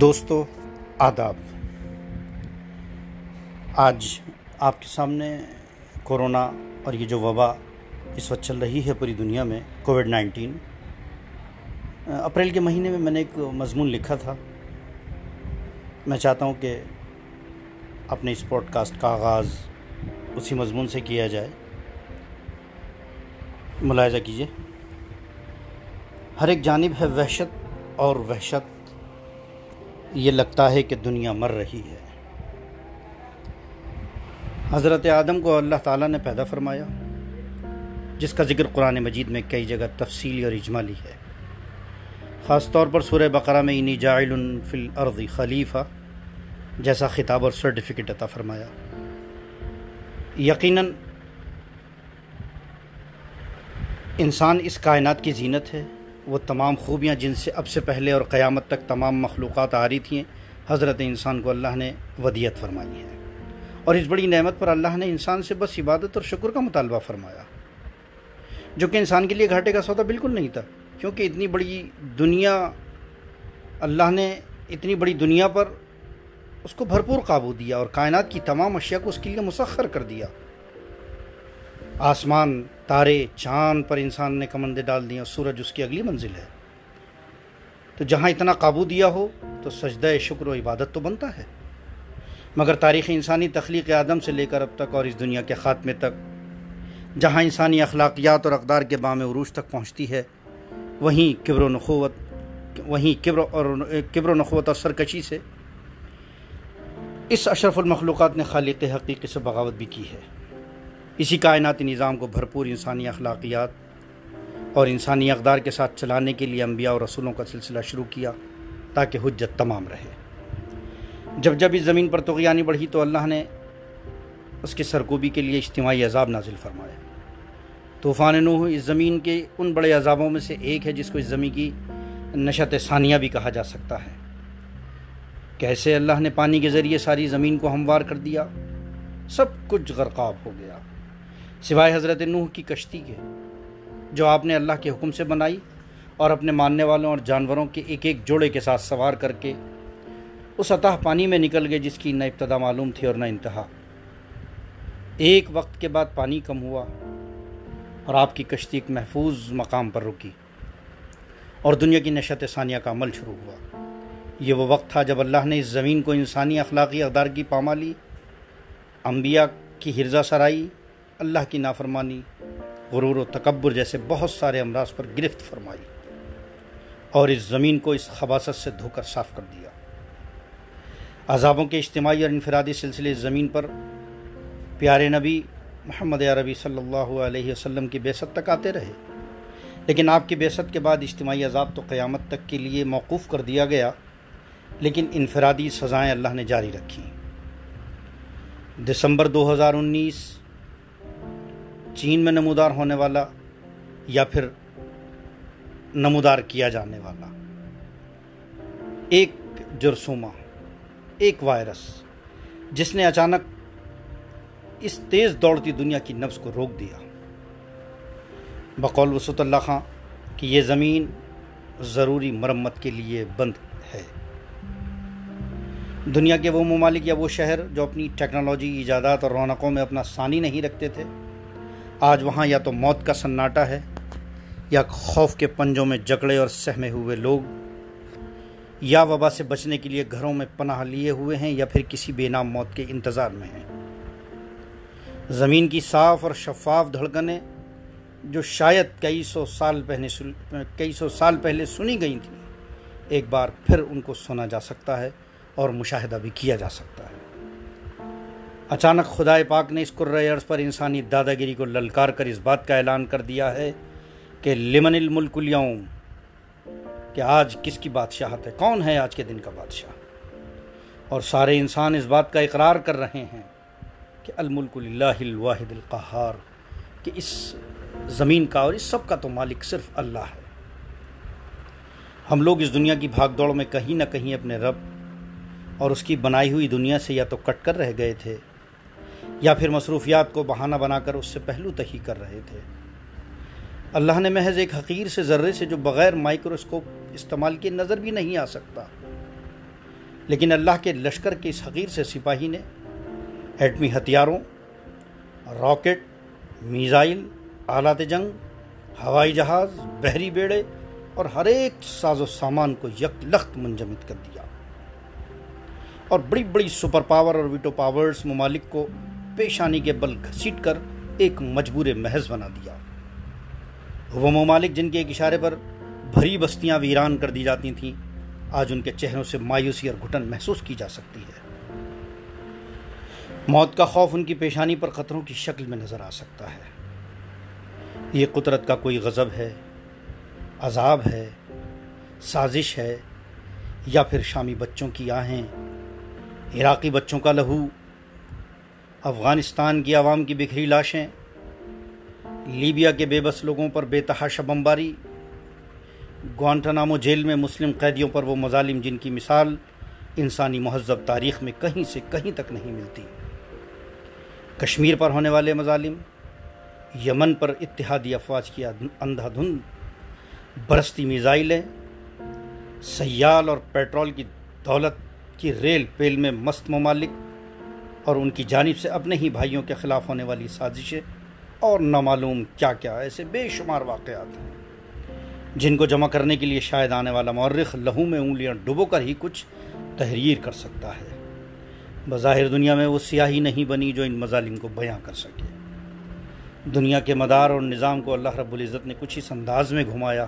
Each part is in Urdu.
دوستو، آداب۔ آج آپ کے سامنے کورونا اور یہ جو وبا اس وقت چل رہی ہے پوری دنیا میں، کووڈ نائنٹین۔ اپریل کے مہینے میں میں نے ایک مضمون لکھا تھا۔ میں چاہتا ہوں کہ اپنے اس پوڈ کاسٹ کا آغاز اسی مضمون سے کیا جائے۔ ملاحظہ کیجیے ہر ایک جانب ہے وحشت اور وحشت۔ یہ لگتا ہے کہ دنیا مر رہی ہے۔ حضرت آدم کو اللہ تعالیٰ نے پیدا فرمایا، جس کا ذکر قرآن مجید میں کئی جگہ تفصیلی اور اجمالی ہے۔ خاص طور پر سورہ بقرہ میں انی جائل فی الارض خلیفہ جیسا خطاب اور سرٹیفکیٹ عطا فرمایا۔ یقیناً انسان اس کائنات کی زینت ہے وہ تمام خوبیاں جن سے اب سے پہلے اور قیامت تک تمام مخلوقات آ رہی تھیں، حضرت انسان کو اللہ نے ودیت فرمائی ہے۔ اور اس بڑی نعمت پر اللہ نے انسان سے بس عبادت اور شکر کا مطالبہ فرمایا۔ جو کہ انسان کے لیے گھاٹے کا سودا بالکل نہیں تھا، کیونکہ اتنی بڑی دنیا، اللہ نے اتنی بڑی دنیا پر اس کو بھرپور قابو دیا اور کائنات کی تمام اشیاء کو اس کے لیے مسخر کر دیا۔ آسمان، تارے، چاند پر انسان نے کمندے ڈال دیا سورج اس کی اگلی منزل ہے۔ تو جہاں اتنا قابو دیا ہو، تو سجدہ شکر و عبادت تو بنتا ہے۔ مگر تاریخ انسانی تخلیق آدم سے لے کر اب تک اور اس دنیا کے خاتمے تک، جہاں انسانی اخلاقیات اور اقدار کے بام عروج تک پہنچتی ہے، وہیں کبر و نخوت، وہیں کبر اور، کبر و نخوت اور سرکشی سے، اس اشرف المخلوقات نے خالق حقیقی سے بغاوت بھی کی ہے۔ اسی کائناتی نظام کو بھرپور انسانی اخلاقیات اور انسانی اقدار کے ساتھ چلانے کے لیے انبیاء اور رسولوں کا سلسلہ شروع کیا تاکہ حجت تمام رہے۔ جب جب اس زمین پر تغیانی بڑھی تو اللہ نے اس کے سرکوبی کے لیے اجتماعی عذاب نازل فرمائے۔ طوفان نوح اس زمین کے ان بڑے عذابوں میں سے ایک ہے جس کو اس زمین کی نشت ثانیہ بھی کہا جا سکتا ہے۔ کیسے اللہ نے پانی کے ذریعے ساری زمین کو ہموار کر دیا؟ سب کچھ غرقاب ہو گیا۔ سوائے حضرت نوح کی کشتی کے، جو آپ نے اللہ کے حکم سے بنائی اور اپنے ماننے والوں اور جانوروں کے ایک ایک جوڑے کے ساتھ سوار کر کے اس عطا پانی میں نکل گئے جس کی نہ ابتدا معلوم تھی اور نہ انتہا۔ ایک وقت کے بعد پانی کم ہوا اور آپ کی کشتی ایک محفوظ مقام پر رکی اور دنیا کی نشت ثانیہ کا عمل شروع ہوا۔ یہ وہ وقت تھا جب اللہ نے اس زمین کو انسانی اخلاقی اقدار کی پامالی انبیاء کی حرزہ سرائی اللہ کی نافرمانی، غرور و تکبر جیسے بہت سارے امراض پر گرفت فرمائی اور اس زمین کو اس خباصت سے دھو کر صاف کر دیا۔ عذابوں کے اجتماعی اور انفرادی سلسلے زمین پر پیارے نبی محمد عربی صلی اللہ علیہ وسلم کی بیست تک آتے رہے۔ لیکن آپ کی بیست کے بعد اجتماعی عذاب تو قیامت تک کے لیے موقوف کر دیا گیا، لیکن انفرادی سزائیں اللہ نے جاری رکھیں دسمبر دو ہزار انیس چین میں نمودار ہونے والا یا پھر نمودار کیا جانے والا۔ ایک جرسوما، ایک وائرس، جس نے اچانک اس تیز دوڑتی دنیا کی نفس کو روک دیا۔ بقول وسط اللہ خاں کہ یہ زمین ضروری مرمت کے لیے بند ہے۔ دنیا کے وہ ممالک یا وہ شہر جو اپنی ٹیکنالوجی، ایجادات اور رونقوں میں اپنا ثانی نہیں رکھتے تھے آج وہاں یا تو موت کا سناٹا ہے، یا خوف کے پنجوں میں جکڑے اور سہمے ہوئے لوگ، یا وبا سے بچنے کے لیے گھروں میں پناہ لیے ہوئے ہیں، یا پھر کسی بے نام موت کے انتظار میں ہیں۔ زمین کی صاف اور شفاف دھڑکنیں جو شاید کئی سو سال پہلے کئی سو سال پہلے سنی گئی تھیں، ایک بار پھر ان کو سنا جا سکتا ہے اور مشاہدہ بھی کیا جا سکتا ہے۔ اچانک خدا پاک نے اس عرض پر انسانی دادا گیری کو للکار کر اس بات کا اعلان کر دیا ہے کہ لمن الملک اليوم کہ آج کس کی بادشاہت ہے؟ کون ہے آج کے دن کا بادشاہ؟ اور سارے انسان اس بات کا اقرار کر رہے ہیں کہ الملک اللہ الواحد القہار، کہ اس زمین کا اور اس سب کا تو مالک صرف اللہ ہے۔ ہم لوگ اس دنیا کی بھاگ دوڑ میں کہیں نہ کہیں اپنے رب اور اس کی بنائی ہوئی دنیا سے یا تو کٹ کر رہ گئے تھے یا پھر مصروفیات کو بہانہ بنا کر اس سے پہلو تہی کر رہے تھے۔ اللہ نے محض ایک حقیر سے ذرے سے جو بغیر مائکروسکوپ استعمال کیے نظر بھی نہیں آ سکتا۔ لیکن اللہ کے لشکر کے اس حقیر سے سپاہی نے ایٹمی ہتھیاروں، راکٹ، میزائل، آلات جنگ، ہوائی جہاز، بحری بیڑے اور ہر ایک ساز و سامان کو یک لخت منجمد کر دیا۔ اور بڑی بڑی سپر پاور اور ویٹو پاورز ممالک کو پیشانی کے بل گھسیٹ کر ایک مجبور محض بنا دیا۔ وہ ممالک جن کے ایک اشارے پر بھری بستیاں ویران کر دی جاتی تھیں، آج ان کے چہروں سے مایوسی اور گھٹن محسوس کی جا سکتی ہے۔ موت کا خوف ان کی پیشانی پر خطروں کی شکل میں نظر آ سکتا ہے۔ یہ قدرت کا کوئی غضب ہے، عذاب ہے، سازش ہے، یا پھر شامی بچوں کی آہیں، عراقی بچوں کا لہو افغانستان کی عوام کی بکھری لاشیں، لیبیا کے بے بس لوگوں پر بے تحاشا بمباری، گوانٹانامو جیل میں مسلم قیدیوں پر وہ مظالم جن کی مثال انسانی مہذب تاریخ میں کہیں سے کہیں تک نہیں ملتی۔ کشمیر پر ہونے والے مظالم، یمن پر اتحادی افواج کی اندھا دھند برستی میزائلیں، سیال اور پیٹرول کی دولت کی ریل پیل میں مست ممالک اور ان کی جانب سے اپنے ہی بھائیوں کے خلاف ہونے والی سازشیں اور نامعلوم کیا کیا ایسے بے شمار واقعات ہیں۔ جن کو جمع کرنے کے لیے شاید آنے والا مورخ لہو میں انگلیاں ڈبو کر ہی کچھ تحریر کر سکتا ہے۔ بظاہر دنیا میں وہ سیاہی نہیں بنی جو ان مظالم کو بیاں کر سکے۔ دنیا کے مدار اور نظام کو اللہ رب العزت نے کچھ اس انداز میں گھمایا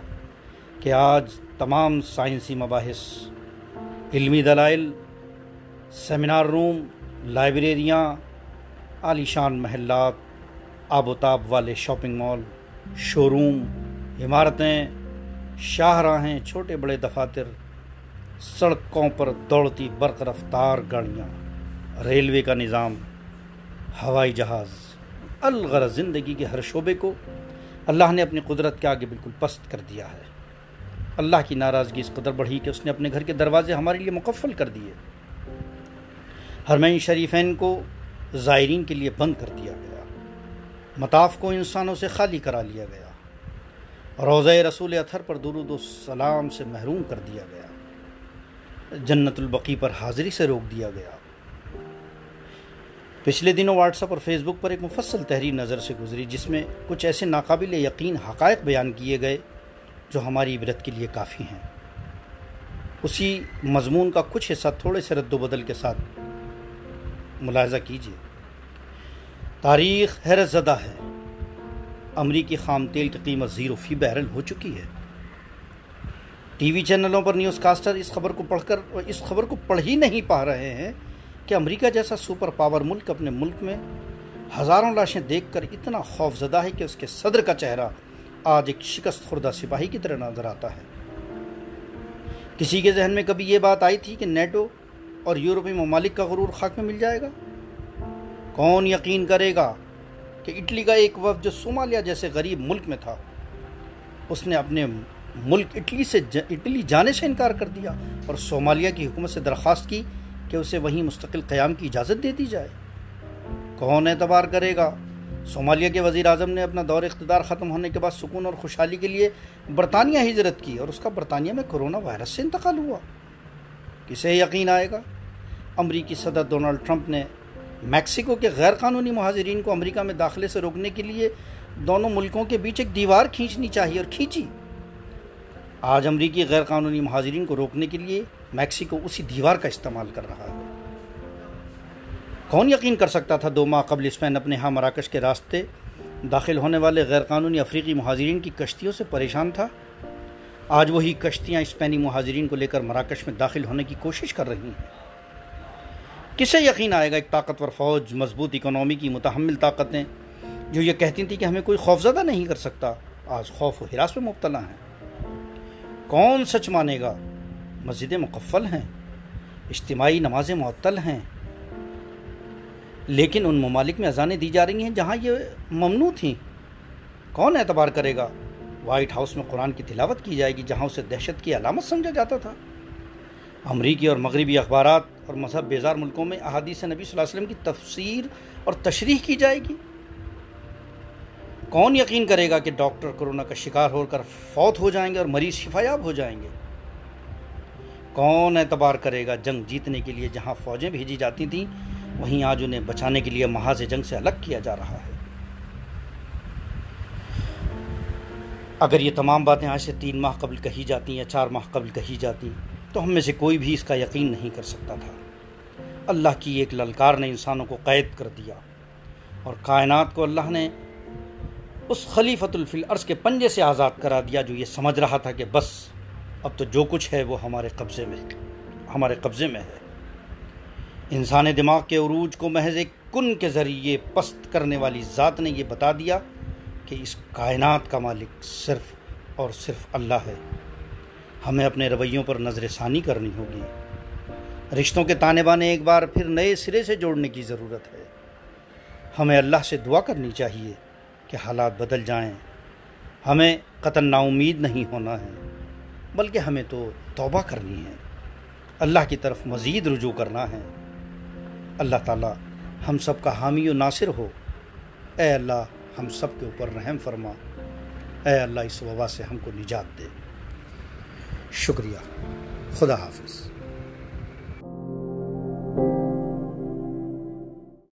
کہ آج تمام سائنسی مباحث، علمی دلائل، سیمینار روم لائبریریاں عالیشان محلات، آب و تاب والے شاپنگ مال، شو روم، عمارتیں شاہ راہیں چھوٹے بڑے دفاتر، سڑکوں پر دوڑتی برق رفتار گاڑیاں، ریلوے کا نظام، ہوائی جہاز۔ الغرض زندگی کے ہر شعبے کو اللہ نے اپنی قدرت کے آگے بالکل پست کر دیا ہے۔ اللہ کی ناراضگی اس قدر بڑھی کہ اس نے اپنے گھر کے دروازے ہمارے لیے مکفل کر دیے۔ حرمین شریفین کو زائرین کے لیے بند کر دیا گیا۔ مطاف کو انسانوں سے خالی کرا لیا گیا۔ روضہ رسول اتھر پر درود و سلام سے محروم کر دیا گیا۔ جنت البقی پر حاضری سے روک دیا گیا۔ پچھلے دنوں واٹس اپ اور فیس بک پر ایک مفصل تحریر نظر سے گزری، جس میں کچھ ایسے ناقابل یقین حقائق بیان کیے گئے جو ہماری عبرت کے لیے کافی ہیں۔ اسی مضمون کا کچھ حصہ تھوڑے سے رد و بدل کے ساتھ ملاحظہ کیجیے تاریخ حیرت زدہ ہے۔ امریکی خام تیل کی قیمت زیرو فی بیرل ہو چکی ہے۔ ٹی وی چینلوں پر نیوز کاسٹر اس خبر کو پڑھ کر اس خبر کو پڑھ ہی نہیں پا رہے ہیں کہ امریکہ جیسا سپر پاور ملک اپنے ملک میں ہزاروں لاشیں دیکھ کر اتنا خوف زدہ ہے کہ اس کے صدر کا چہرہ آج ایک شکست خوردہ سپاہی کی طرح نظر آتا ہے۔ کسی کے ذہن میں کبھی یہ بات آئی تھی کہ نیٹو اور یورپی ممالک کا غرور خاک میں مل جائے گا۔ کون یقین کرے گا کہ اٹلی کا ایک وفد جو صومالیہ جیسے غریب ملک میں تھا، اس نے اپنے ملک اٹلی سے اٹلی جانے سے انکار کر دیا اور صومالیہ کی حکومت سے درخواست کی کہ اسے وہیں مستقل قیام کی اجازت دے دی جائے۔ کون اعتبار کرے گا؟ صومالیہ کے وزیر اعظم نے اپنا دور اقتدار ختم ہونے کے بعد سکون اور خوشحالی کے لیے برطانیہ ہجرت کی اور اس کا برطانیہ میں کرونا وائرس سے انتقال ہوا۔ کسے یقین آئے گا؟ امریکی صدر ڈونلڈ ٹرمپ نے میکسیکو کے غیر قانونی مہاجرین کو امریکہ میں داخلے سے روکنے کے لیے دونوں ملکوں کے بیچ ایک دیوار کھینچنی چاہیے اور کھینچی۔ آج امریکی غیر قانونی مہاجرین کو روکنے کے لیے میکسیکو اسی دیوار کا استعمال کر رہا ہے۔ کون یقین کر سکتا تھا دو ماہ قبل اسپین اپنے ہاں مراکش کے راستے داخل ہونے والے غیر قانونی افریقی مہاجرین کی کشتیوں سے پریشان تھا؟ آج وہی کشتیاں اسپینی مہاجرین کو لے کر مراکش میں داخل ہونے کی کوشش کر رہی ہیں۔ کسے یقین آئے گا ایک طاقتور فوج مضبوط اکنومی کی متحمل طاقتیں جو یہ کہتی تھیں کہ ہمیں کوئی خوفزدہ نہیں کر سکتا؟ آج خوف و ہراس میں مبتلا ہیں۔ کون سچ مانے گا؟ مسجدیں مقفل ہیں، اجتماعی نمازیں معطل ہیں۔ لیکن ان ممالک میں اذانیں دی جا رہی ہیں جہاں یہ ممنوع تھیں۔ کون اعتبار کرے گا؟ وائٹ ہاؤس میں قرآن کی تلاوت کی جائے گی جہاں اسے دہشت کی علامت سمجھا جاتا تھا۔ امریکی اور مغربی اخبارات اور مذہب بیزار ملکوں میں احادیث نبی صلی اللہ علیہ وسلم کی تفسیر اور تشریح کی جائے گی؟ کون یقین کرے گا کہ ڈاکٹر کرونا کا شکار ہو کر فوت ہو جائیں گے اور مریض شفایاب ہو جائیں گے؟ کون اعتبار کرے گا جنگ جیتنے کے لیے جہاں فوجیں بھیجی جاتی تھیں، وہیں آج انہیں بچانے کے لیے محاذ جنگ سے الگ کیا جا رہا ہے؟ اگر یہ تمام باتیں آج سے تین ماہ قبل کہی جاتی یا چار ماہ قبل کہی جاتی تو ہم میں سے کوئی بھی اس کا یقین نہیں کر سکتا تھا۔ اللہ کی ایک للکار نے انسانوں کو قید کر دیا اور کائنات کو اللہ نے اس خلیفت الفل عرض کے پنجے سے آزاد کرا دیا جو یہ سمجھ رہا تھا کہ بس، اب تو جو کچھ ہے وہ ہمارے قبضے میں، ہمارے قبضے میں ہے۔ انسان دماغ کے عروج کو محض ایک کن کے ذریعے پست کرنے والی ذات نے یہ بتا دیا کہ اس کائنات کا مالک صرف اور صرف اللہ ہے۔ ہمیں اپنے رویوں پر نظر ثانی کرنی ہوگی۔ رشتوں کے تانے بانے ایک بار پھر نئے سرے سے جوڑنے کی ضرورت ہے۔ ہمیں اللہ سے دعا کرنی چاہیے کہ حالات بدل جائیں۔ ہمیں قطن نا امید نہیں ہونا ہے، بلکہ ہمیں تو توبہ کرنی ہے۔ اللہ کی طرف مزید رجوع کرنا ہے۔ اللہ تعالی ہم سب کا حامی و ناصر ہو۔ اے اللہ، ہم سب کے اوپر رحم فرما۔ اے اللہ، اس وبا سے ہم کو نجات دے۔ شکریہ. خدا حافظ.